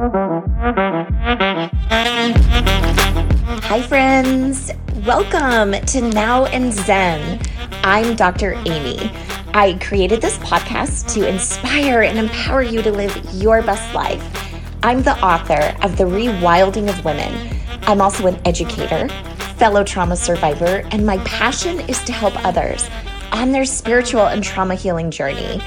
Hi, friends. Welcome to Now and Zen. I'm Dr. Aimee. I created this podcast to inspire and empower you to live your best life. I'm the author of The Rewilding of Women. I'm also an educator, fellow trauma survivor, and my passion is to help others on their spiritual and trauma healing journey.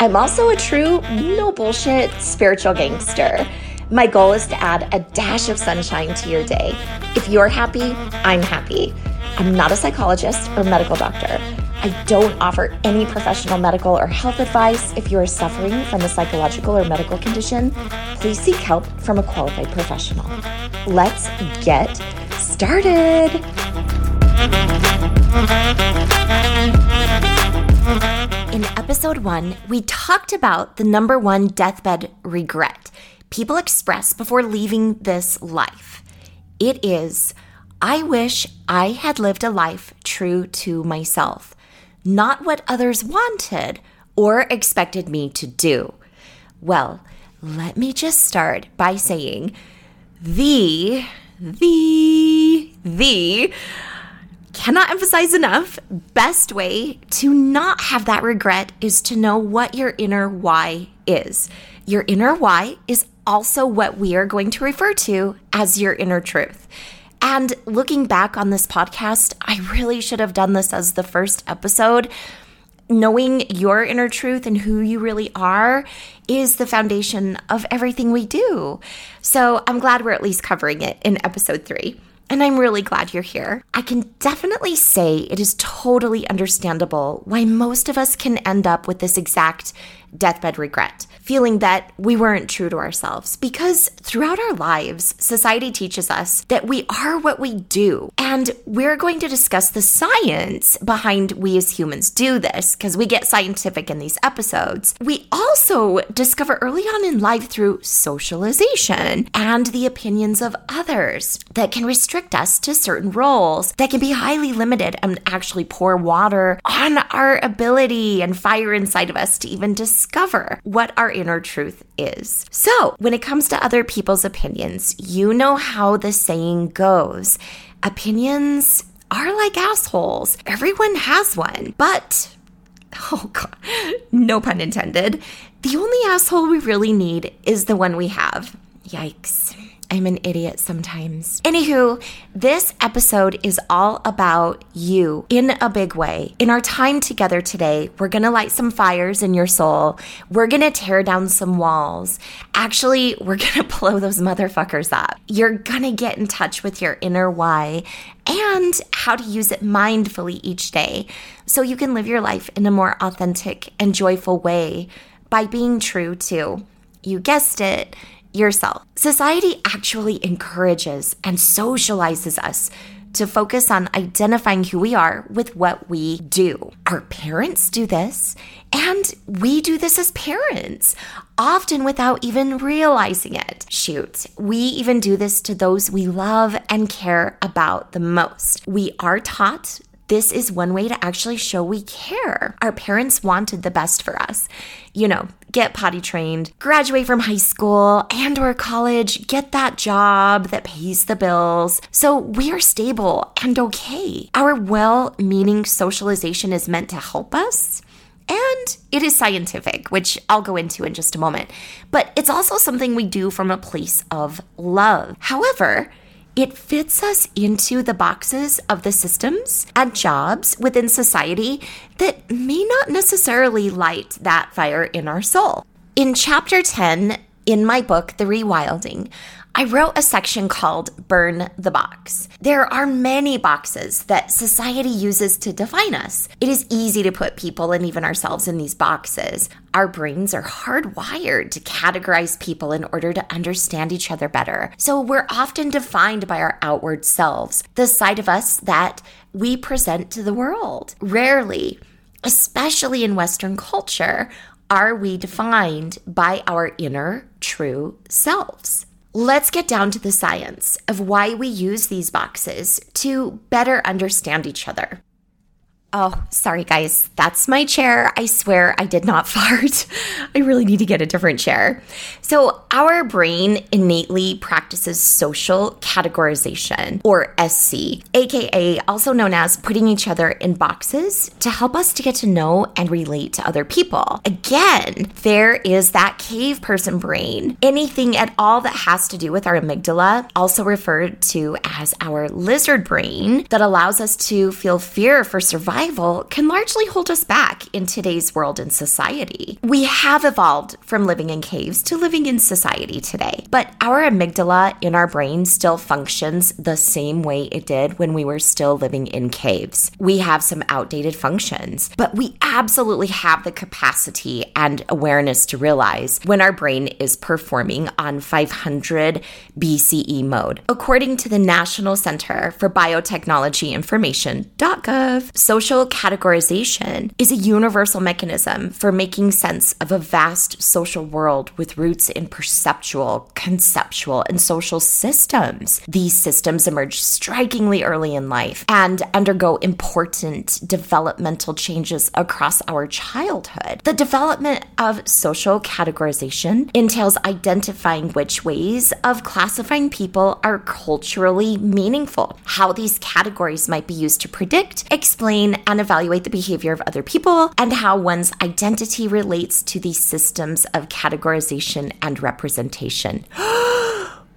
I'm also a true, no bullshit spiritual gangster. My goal is to add a dash of sunshine to your day. If you're happy, I'm happy. I'm not a psychologist or medical doctor. I don't offer any professional medical or health advice. If you are suffering from a psychological or medical condition, please seek help from a qualified professional. Let's get started. In episode one, we talked about the number one deathbed regret people express before leaving this life. It is, I wish I had lived a life true to myself, not what others wanted or expected me to do. Well, let me just start by saying the, the, the, cannot emphasize enough best way to not have that regret is to know what your inner why is. Your inner why is also what we are going to refer to as your inner truth. And looking back on this podcast, I really should have done this as the first episode. Knowing your inner truth and who you really are is the foundation of everything we do. So I'm glad we're at least covering it in episode three. And I'm really glad you're here. I can definitely say it is totally understandable why most of us can end up with this exact deathbed regret, feeling that we weren't true to ourselves. Because throughout our lives, society teaches us that we are what we do. And we're going to discuss the science behind we as humans do this, because we get scientific in these episodes. We also discover early on in life through socialization and the opinions of others that can restrict us to certain roles, that can be highly limited and actually pour water on our ability and fire inside of us to even discover discover what our inner truth is. So, when it comes to other people's opinions, you know how the saying goes opinions are like assholes. Everyone has one. But, oh God, no pun intended, the only asshole we really need is the one we have. Yikes. I'm an idiot sometimes. Anywho, this episode is all about you in a big way. In our time together today, we're gonna light some fires in your soul. We're gonna tear down some walls. Actually, we're gonna blow those motherfuckers up. You're gonna get in touch with your inner why and how to use it mindfully each day so you can live your life in a more authentic and joyful way by being true to, you guessed it, yourself. Society actually encourages and socializes us to focus on identifying who we are with what we do. Our parents do this, and we do this as parents, often without even realizing it. Shoot, we even do this to those we love and care about the most. We are taught this is one way to actually show we care. Our parents wanted the best for us. You know, get potty trained, graduate from high school and or college, get that job that pays the bills. So we are stable and okay. Our well-meaning socialization is meant to help us. And it is scientific, which I'll go into in just a moment. But it's also something we do from a place of love. However, it fits us into the boxes of the systems and jobs within society that may not necessarily light that fire in our soul. In chapter 10 in my book, The Rewilding, I wrote a section called Burn the Box. There are many boxes that society uses to define us. It is easy to put people and even ourselves in these boxes. Our brains are hardwired to categorize people in order to understand each other better. So we're often defined by our outward selves, the side of us that we present to the world. Rarely, especially in Western culture, are we defined by our inner true selves. Let's get down to the science of why we use these boxes to better understand each other. Oh, sorry, guys. That's my chair. I swear I did not fart. I really need to get a different chair. So, our brain innately practices social categorization, or SC, aka also known as putting each other in boxes to help us to get to know and relate to other people. Again, there is that cave person brain. Anything at all that has to do with our amygdala, also referred to as our lizard brain, that allows us to feel fear for survival survival can largely hold us back in today's world and society. We have evolved from living in caves to living in society today, but our amygdala in our brain still functions the same way it did when we were still living in caves. We have some outdated functions, but we absolutely have the capacity and awareness to realize when our brain is performing on 500 BCE mode. According to the National Center for Biotechnology Information.gov, social social categorization is a universal mechanism for making sense of a vast social world with roots in perceptual, conceptual, and social systems. These systems emerge strikingly early in life and undergo important developmental changes across our childhood. The development of social categorization entails identifying which ways of classifying people are culturally meaningful, how these categories might be used to predict, explain, and evaluate the behavior of other people, and how one's identity relates to these systems of categorization and representation.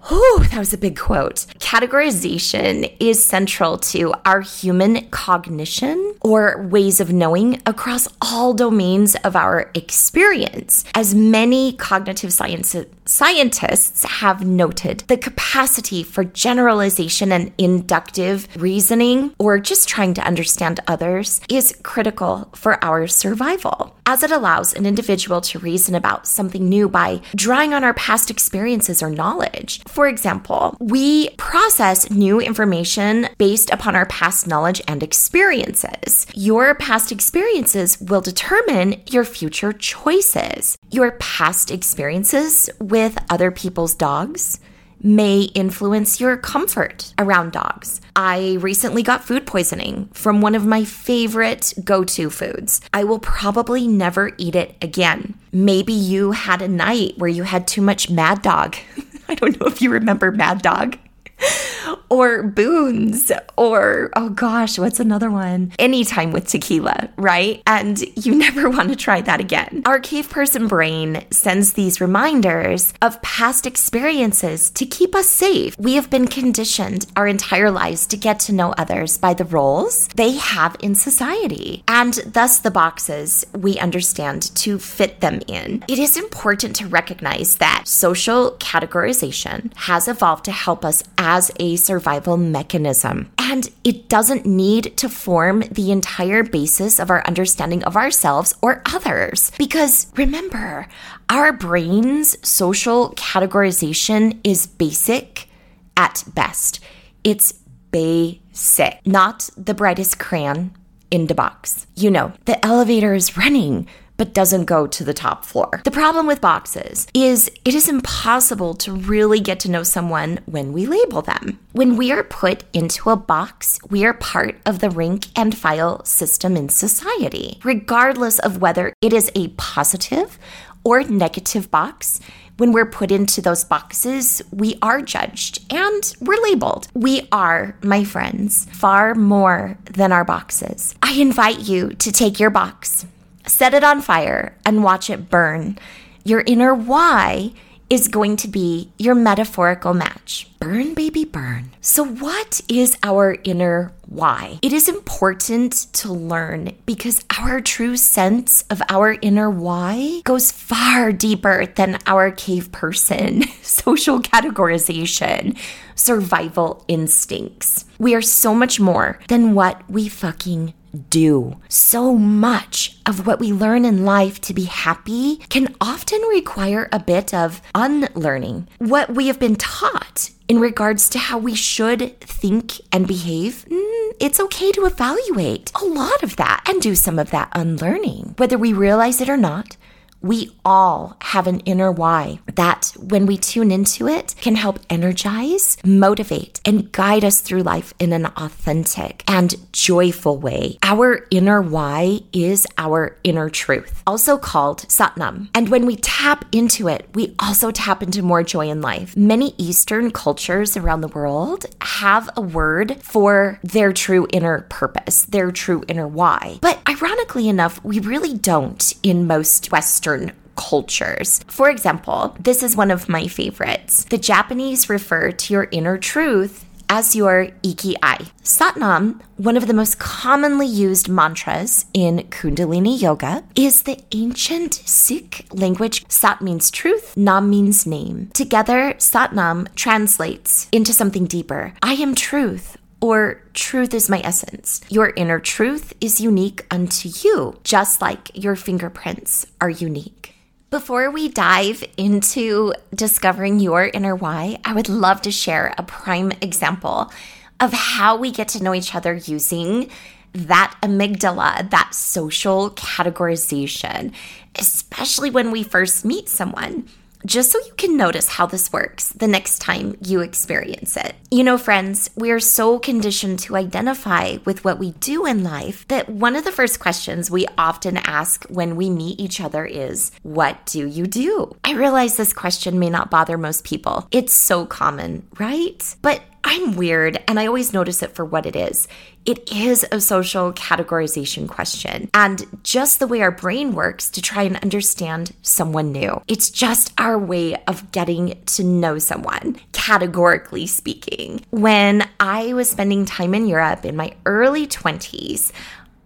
Whew, that was a big quote. Categorization is central to our human cognition or ways of knowing across all domains of our experience. As many cognitive sciences Scientists have noted the capacity for generalization and inductive reasoning, or just trying to understand others, is critical for our survival, as it allows an individual to reason about something new by drawing on our past experiences or knowledge. For example, we process new information based upon our past knowledge and experiences. Your past experiences will determine your future choices. Your past experiences with with other people's dogs may influence your comfort around dogs. I recently got food poisoning from one of my favorite go to foods. I will probably never eat it again. Maybe you had a night where you had too much Mad Dog. I don't know if you remember Mad Dog. or Boone's or oh gosh, what's another one? Anytime with tequila, right? And you never want to try that again. Our cave person brain sends these reminders of past experiences to keep us safe. We have been conditioned our entire lives to get to know others by the roles they have in society, and thus the boxes we understand to fit them in. It is important to recognize that social categorization has evolved to help us as a survival mechanism. And it doesn't need to form the entire basis of our understanding of ourselves or others. Because remember, our brain's social categorization is basic at best. It's basic, not the brightest crayon in the box. You know, the elevator is running but doesn't go to the top floor. The problem with boxes is it is impossible to really get to know someone when we label them. When we are put into a box, we are part of the rank and file system in society. Regardless of whether it is a positive or negative box, when we're put into those boxes, we are judged and we're labeled. We are, my friends, far more than our boxes. I invite you to take your box set it on fire and watch it burn. Your inner why is going to be your metaphorical match. Burn, baby, burn. So, what is our inner why? It is important to learn because our true sense of our inner why goes far deeper than our cave person, social categorization, survival instincts. We are so much more than what we fucking do. So much of what we learn in life to be happy can often require a bit of unlearning. What we have been taught in regards to how we should think and behave, mm, it's okay to evaluate a lot of that and do some of that unlearning. Whether we realize it or not, We all have an inner why that, when we tune into it, can help energize, motivate, and guide us through life in an authentic and joyful way. Our inner why is our inner truth, also called Satnam. And when we tap into it, we also tap into more joy in life. Many Eastern cultures around the world have a word for their true inner purpose, their true inner why. But ironically enough, we really don't in most Western Western cultures. For example, this is one of my favorites. The Japanese refer to your inner truth as your ikigai. Satnam, one of the most commonly used mantras in Kundalini Yoga, is the ancient Sikh language. Sat means truth, Nam means name. Together, Satnam translates into something deeper. I am truth or truth is my essence. Your inner truth is unique unto you, just like your fingerprints are unique. Before we dive into discovering your inner why, I would love to share a prime example of how we get to know each other using that amygdala, that social categorization, especially when we first meet someone just so you can notice how this works the next time you experience it. You know, friends, we are so conditioned to identify with what we do in life that one of the first questions we often ask when we meet each other is, What do you do? I realize this question may not bother most people. It's so common, right? But I'm weird and I always notice it for what it is. It is a social categorization question and just the way our brain works to try and understand someone new. It's just our way of getting to know someone, categorically speaking. When I was spending time in Europe in my early 20s,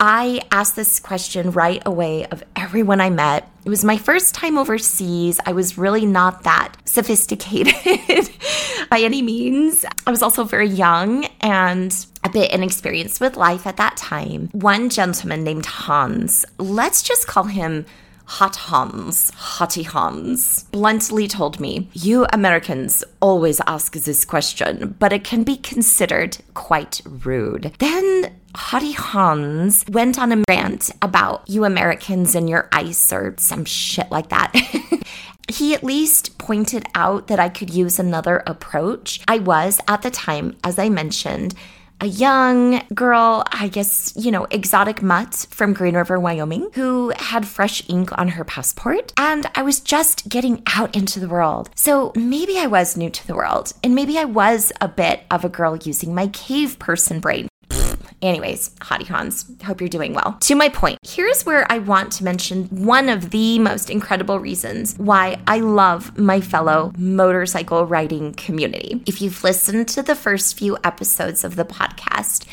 I asked this question right away of everyone I met. It was my first time overseas. I was really not that sophisticated by any means. I was also very young and a bit inexperienced with life at that time. One gentleman named Hans, let's just call him Hot Hans, Hottie Hans, bluntly told me, You Americans always ask this question, but it can be considered quite rude. Then Hottie Hans went on a rant about you Americans and your ice or some shit like that. he at least pointed out that I could use another approach. I was, at the time, as I mentioned, a young girl, I guess, you know, exotic mutt from Green River, Wyoming, who had fresh ink on her passport. And I was just getting out into the world. So maybe I was new to the world. And maybe I was a bit of a girl using my cave person brain. Anyways, Hottie Hans, hope you're doing well. To my point, here's where I want to mention one of the most incredible reasons why I love my fellow motorcycle riding community. If you've listened to the first few episodes of the podcast,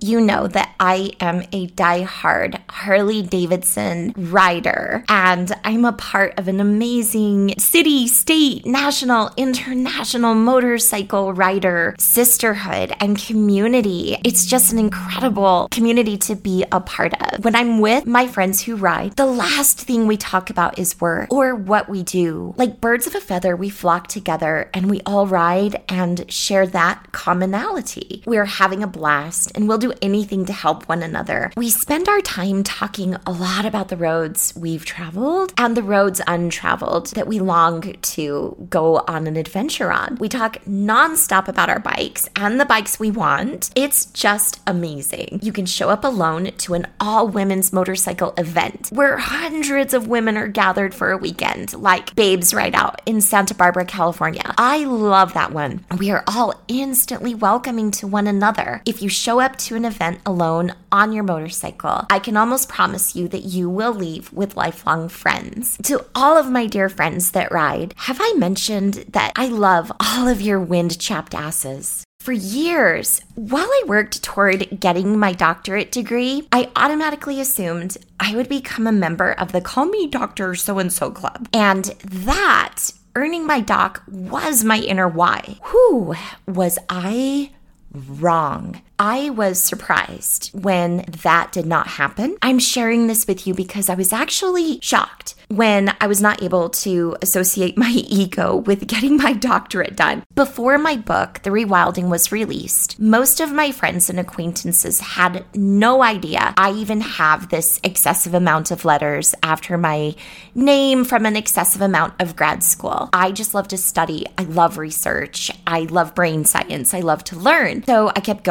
you know that I am a die-hard Harley Davidson rider, and I'm a part of an amazing city, state, national, international motorcycle rider sisterhood and community. It's just an incredible community to be a part of. When I'm with my friends who ride, the last thing we talk about is work or what we do. Like birds of a feather, we flock together and we all ride and share that commonality. We're having a blast and we'll do anything to help one another. We spend our time talking a lot about the roads we've traveled and the roads untraveled that we long to go on an adventure on. We talk nonstop about our bikes and the bikes we want. It's just amazing. You can show up alone to an all women's motorcycle event where hundreds of women are gathered for a weekend, like Babes Ride Out in Santa Barbara, California. I love that one. We are all instantly welcoming to one another. If you show up to an event alone on your motorcycle, I can almost promise you that you will leave with lifelong friends. To all of my dear friends that ride, have I mentioned that I love all of your wind chapped asses? For years, while I worked toward getting my doctorate degree, I automatically assumed I would become a member of the Call Me Doctor So and So Club. And that, earning my doc, was my inner why. Who was I wrong. I was surprised when that did not happen. I'm sharing this with you because I was actually shocked when I was not able to associate my ego with getting my doctorate done. Before my book, The Rewilding, was released, most of my friends and acquaintances had no idea I even have this excessive amount of letters after my name from an excessive amount of grad school. I just love to study. I love research. I love brain science. I love to learn. So I kept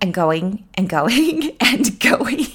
and going and going and going.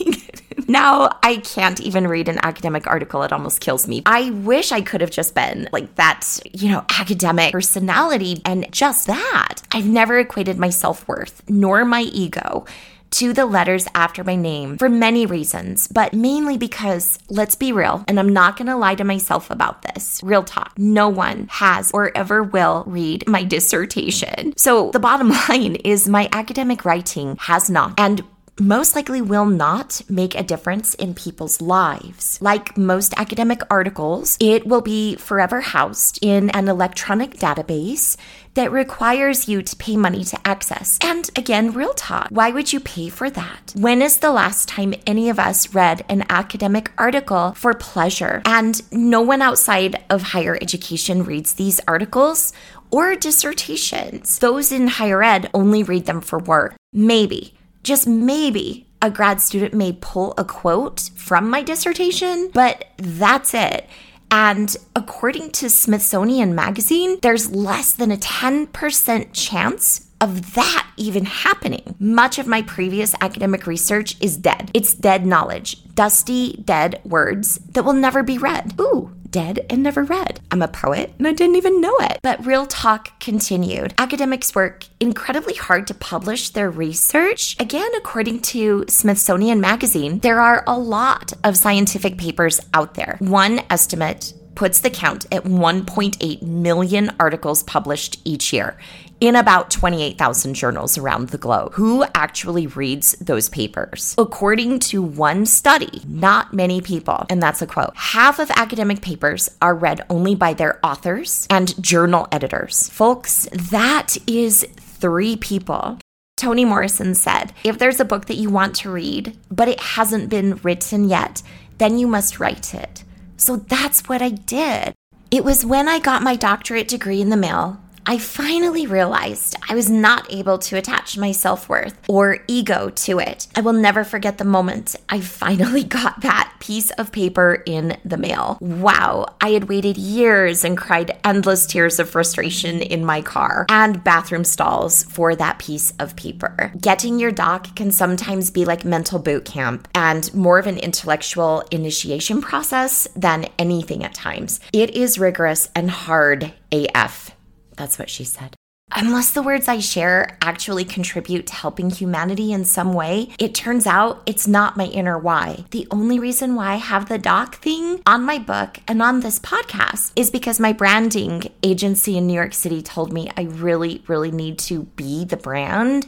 now I can't even read an academic article. It almost kills me. I wish I could have just been like that, you know, academic personality and just that. I've never equated my self worth nor my ego to the letters after my name for many reasons, but mainly because, let's be real, and I'm not gonna lie to myself about this. Real talk. No one has or ever will read my dissertation. So the bottom line is my academic writing has not. And most likely will not make a difference in people's lives. Like most academic articles, it will be forever housed in an electronic database that requires you to pay money to access. And again, real talk, why would you pay for that? When is the last time any of us read an academic article for pleasure? And no one outside of higher education reads these articles or dissertations. Those in higher ed only read them for work. Maybe just maybe a grad student may pull a quote from my dissertation, but that's it. And according to Smithsonian Magazine, there's less than a 10% chance of that even happening. Much of my previous academic research is dead. It's dead knowledge, dusty, dead words that will never be read. Ooh, dead and never read. I'm a poet and I didn't even know it. But real talk continued. Academics work incredibly hard to publish their research. Again, according to Smithsonian Magazine, there are a lot of scientific papers out there. One estimate puts the count at 1.8 million articles published each year in about 28,000 journals around the globe. Who actually reads those papers? According to one study, not many people, and that's a quote, half of academic papers are read only by their authors and journal editors. Folks, that is three people. Toni Morrison said, if there's a book that you want to read, but it hasn't been written yet, then you must write it. So that's what I did. It was when I got my doctorate degree in the mail I finally realized I was not able to attach my self worth or ego to it. I will never forget the moment I finally got that piece of paper in the mail. Wow, I had waited years and cried endless tears of frustration in my car and bathroom stalls for that piece of paper. Getting your doc can sometimes be like mental boot camp and more of an intellectual initiation process than anything at times. It is rigorous and hard AF. That's what she said. Unless the words I share actually contribute to helping humanity in some way, it turns out it's not my inner why. The only reason why I have the doc thing on my book and on this podcast is because my branding agency in New York City told me I really, really need to be the brand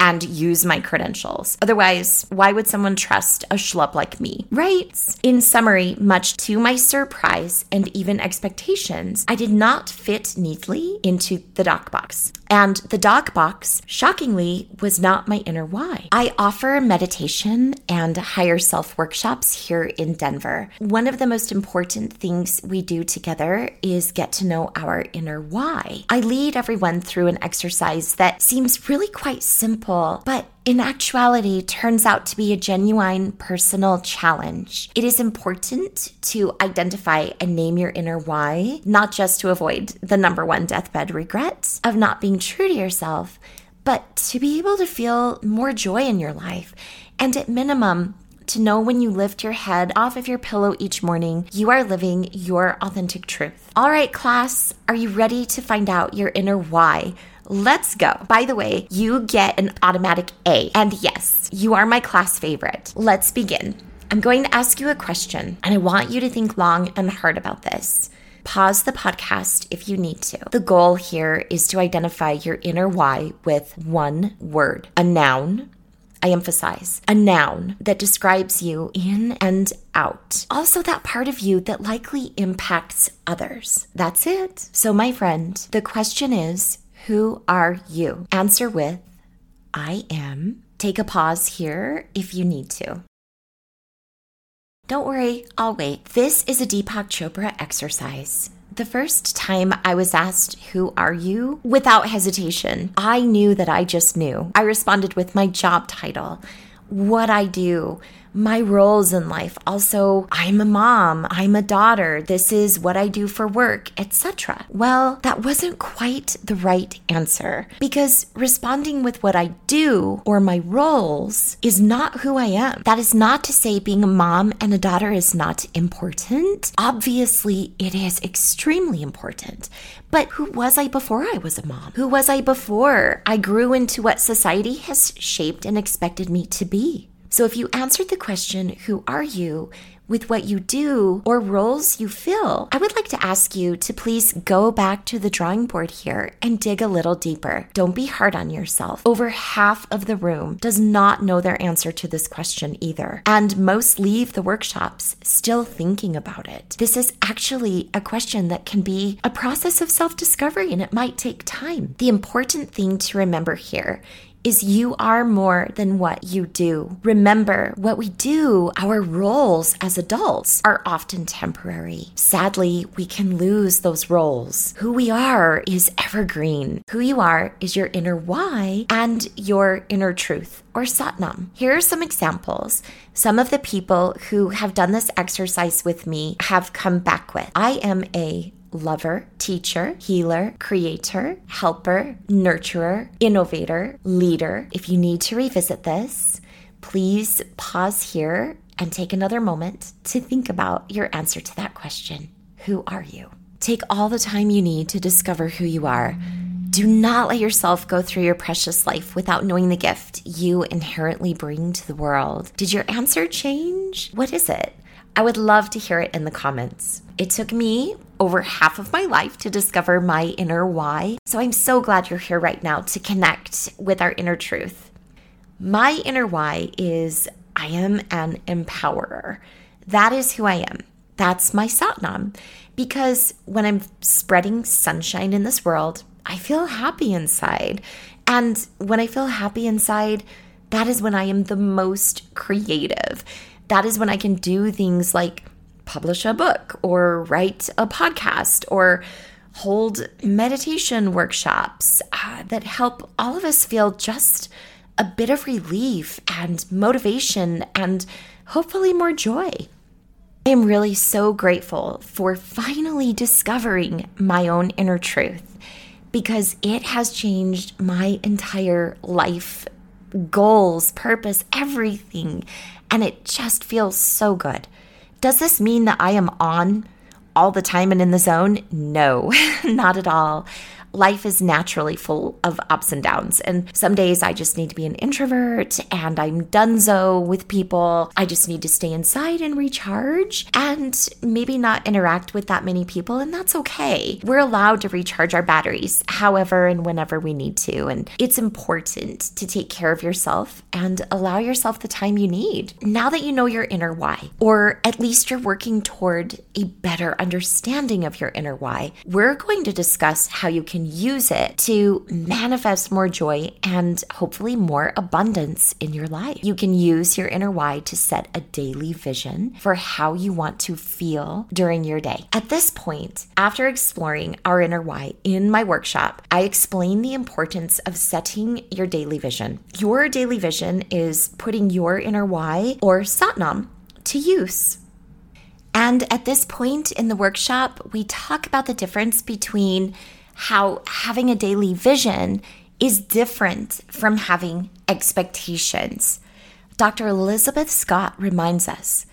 and use my credentials. Otherwise, why would someone trust a schlup like me, right? In summary, much to my surprise and even expectations, I did not fit neatly into the doc box. And the doc box, shockingly, was not my inner why. I offer meditation and higher self workshops here in Denver. One of the most important things we do together is get to know our inner why. I lead everyone through an exercise that seems really quite simple, but in actuality turns out to be a genuine personal challenge. It is important to identify and name your inner why, not just to avoid the number one deathbed regret of not being true to yourself, but to be able to feel more joy in your life. And at minimum, to know when you lift your head off of your pillow each morning, you are living your authentic truth. All right, class, are you ready to find out your inner why? Let's go. By the way, you get an automatic A. And yes, you are my class favorite. Let's begin. I'm going to ask you a question, and I want you to think long and hard about this. Pause the podcast if you need to. The goal here is to identify your inner why with one word, a noun. I emphasize a noun that describes you in and out. Also, that part of you that likely impacts others. That's it. So, my friend, the question is who are you? Answer with I am. Take a pause here if you need to. Don't worry, I'll wait. This is a Deepak Chopra exercise. The first time I was asked, Who are you? without hesitation, I knew that I just knew. I responded with my job title, what I do, my roles in life. Also, I'm a mom, I'm a daughter, this is what I do for work, etc. Well, that wasn't quite the right answer because responding with what I do or my roles is not who I am. That is not to say being a mom and a daughter is not important. Obviously, it is extremely important. But who was I before I was a mom? Who was I before I grew into what society has shaped and expected me to be? So if you answered the question, Who are you? with what you do or roles you fill, I would like to ask you to please go back to the drawing board here and dig a little deeper. Don't be hard on yourself. Over half of the room does not know their answer to this question either, and most leave the workshops still thinking about it. This is actually a question that can be a process of self discovery and it might take time. The important thing to remember here is you are more than what you do. Remember, what we do, our roles as adults, are often temporary. Sadly, we can lose those roles. Who we are is evergreen. Who you are is your inner why and your inner truth or Satnam. Here are some examples. Some of the people who have done this exercise with me have come back with I am a lover, teacher, healer, creator, helper, nurturer, innovator, leader. If you need to revisit this, please pause here and take another moment to think about your answer to that question Who are you? Take all the time you need to discover who you are. Do not let yourself go through your precious life without knowing the gift you inherently bring to the world. Did your answer change? What is it? I would love to hear it in the comments. It took me over half of my life to discover my inner why. So I'm so glad you're here right now to connect with our inner truth. My inner why is I am an empowerer. That is who I am. That's my Satnam. Because when I'm spreading sunshine in this world, I feel happy inside. And when I feel happy inside, that is when I am the most creative. That is when I can do things like publish a book or write a podcast or hold meditation workshops uh, that help all of us feel just a bit of relief and motivation and hopefully more joy. I am really so grateful for finally discovering my own inner truth because it has changed my entire life, goals, purpose, everything. And it just feels so good. Does this mean that I am on all the time and in the zone? No, not at all life is naturally full of ups and downs. And some days I just need to be an introvert and I'm donezo with people. I just need to stay inside and recharge and maybe not interact with that many people. And that's okay. We're allowed to recharge our batteries however and whenever we need to. And it's important to take care of yourself and allow yourself the time you need. Now that you know your inner why, or at least you're working toward a better understanding of your inner why, we're going to discuss how you can can use it to manifest more joy and hopefully more abundance in your life. You can use your inner why to set a daily vision for how you want to feel during your day. At this point, after exploring our inner why in my workshop, I explain the importance of setting your daily vision. Your daily vision is putting your inner why or Satnam to use. And at this point in the workshop, we talk about the difference between how having a daily vision is different from having expectations. Dr. Elizabeth Scott reminds us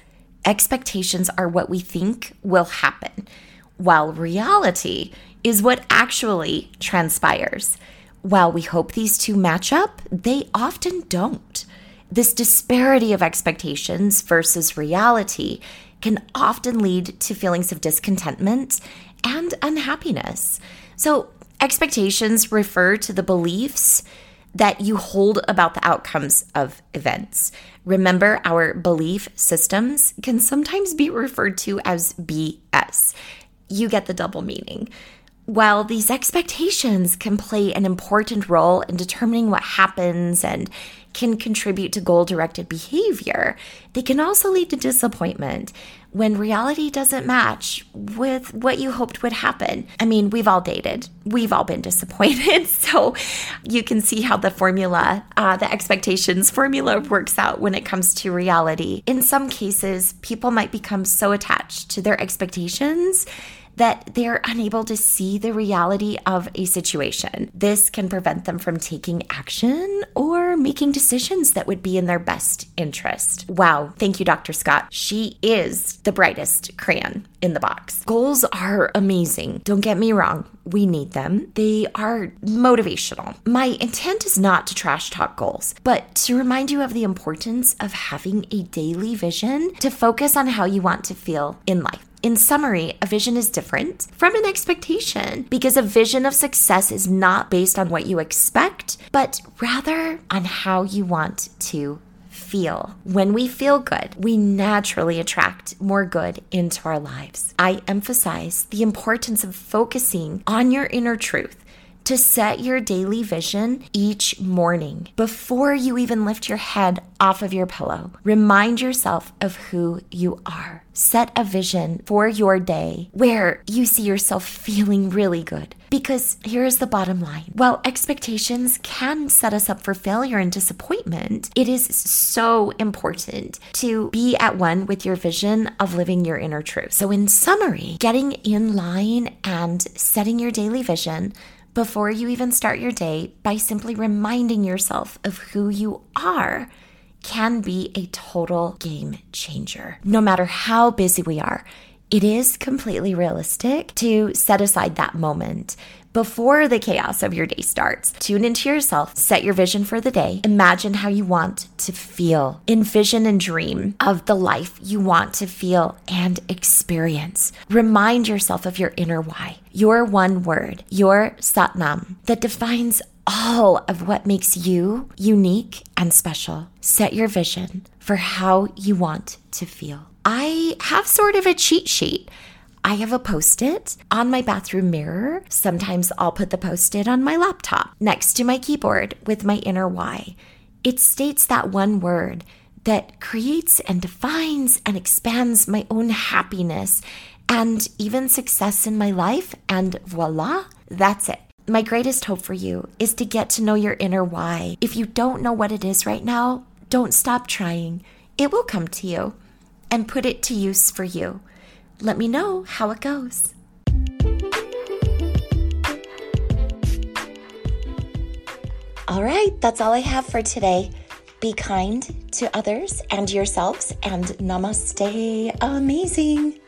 expectations are what we think will happen, while reality is what actually transpires. While we hope these two match up, they often don't. This disparity of expectations versus reality can often lead to feelings of discontentment and unhappiness. So, expectations refer to the beliefs that you hold about the outcomes of events. Remember, our belief systems can sometimes be referred to as BS. You get the double meaning. While these expectations can play an important role in determining what happens and can contribute to goal directed behavior, they can also lead to disappointment when reality doesn't match with what you hoped would happen. I mean, we've all dated, we've all been disappointed. So you can see how the formula, uh, the expectations formula works out when it comes to reality. In some cases, people might become so attached to their expectations that they're unable to see the reality of a situation. This can prevent them from taking action or making decisions that would be in their best interest. Wow, thank you, Dr. Scott. She is the brightest crayon in the box. Goals are amazing. Don't get me wrong, we need them. They are motivational. My intent is not to trash talk goals, but to remind you of the importance of having a daily vision to focus on how you want to feel in life. In summary, a vision is different from an expectation because a vision of success is not based on what you expect, but rather on how you want to feel. When we feel good, we naturally attract more good into our lives. I emphasize the importance of focusing on your inner truth to set your daily vision each morning before you even lift your head off of your pillow. Remind yourself of who you are. Set a vision for your day where you see yourself feeling really good. Because here's the bottom line while expectations can set us up for failure and disappointment, it is so important to be at one with your vision of living your inner truth. So, in summary, getting in line and setting your daily vision before you even start your day by simply reminding yourself of who you are can be a total game changer. No matter how busy we are, it is completely realistic to set aside that moment before the chaos of your day starts. Tune into yourself, set your vision for the day, imagine how you want to feel, envision and dream of the life you want to feel and experience. Remind yourself of your inner why, your one word, your Satnam that defines all of what makes you unique and special. Set your vision for how you want to feel. I have sort of a cheat sheet I have a post it on my bathroom mirror. Sometimes I'll put the post it on my laptop next to my keyboard with my inner why. It states that one word that creates and defines and expands my own happiness and even success in my life. And voila, that's it. My greatest hope for you is to get to know your inner why. If you don't know what it is right now, don't stop trying. It will come to you and put it to use for you let me know how it goes. All right, that's all I have for today. Be kind to others and yourselves, and namaste amazing.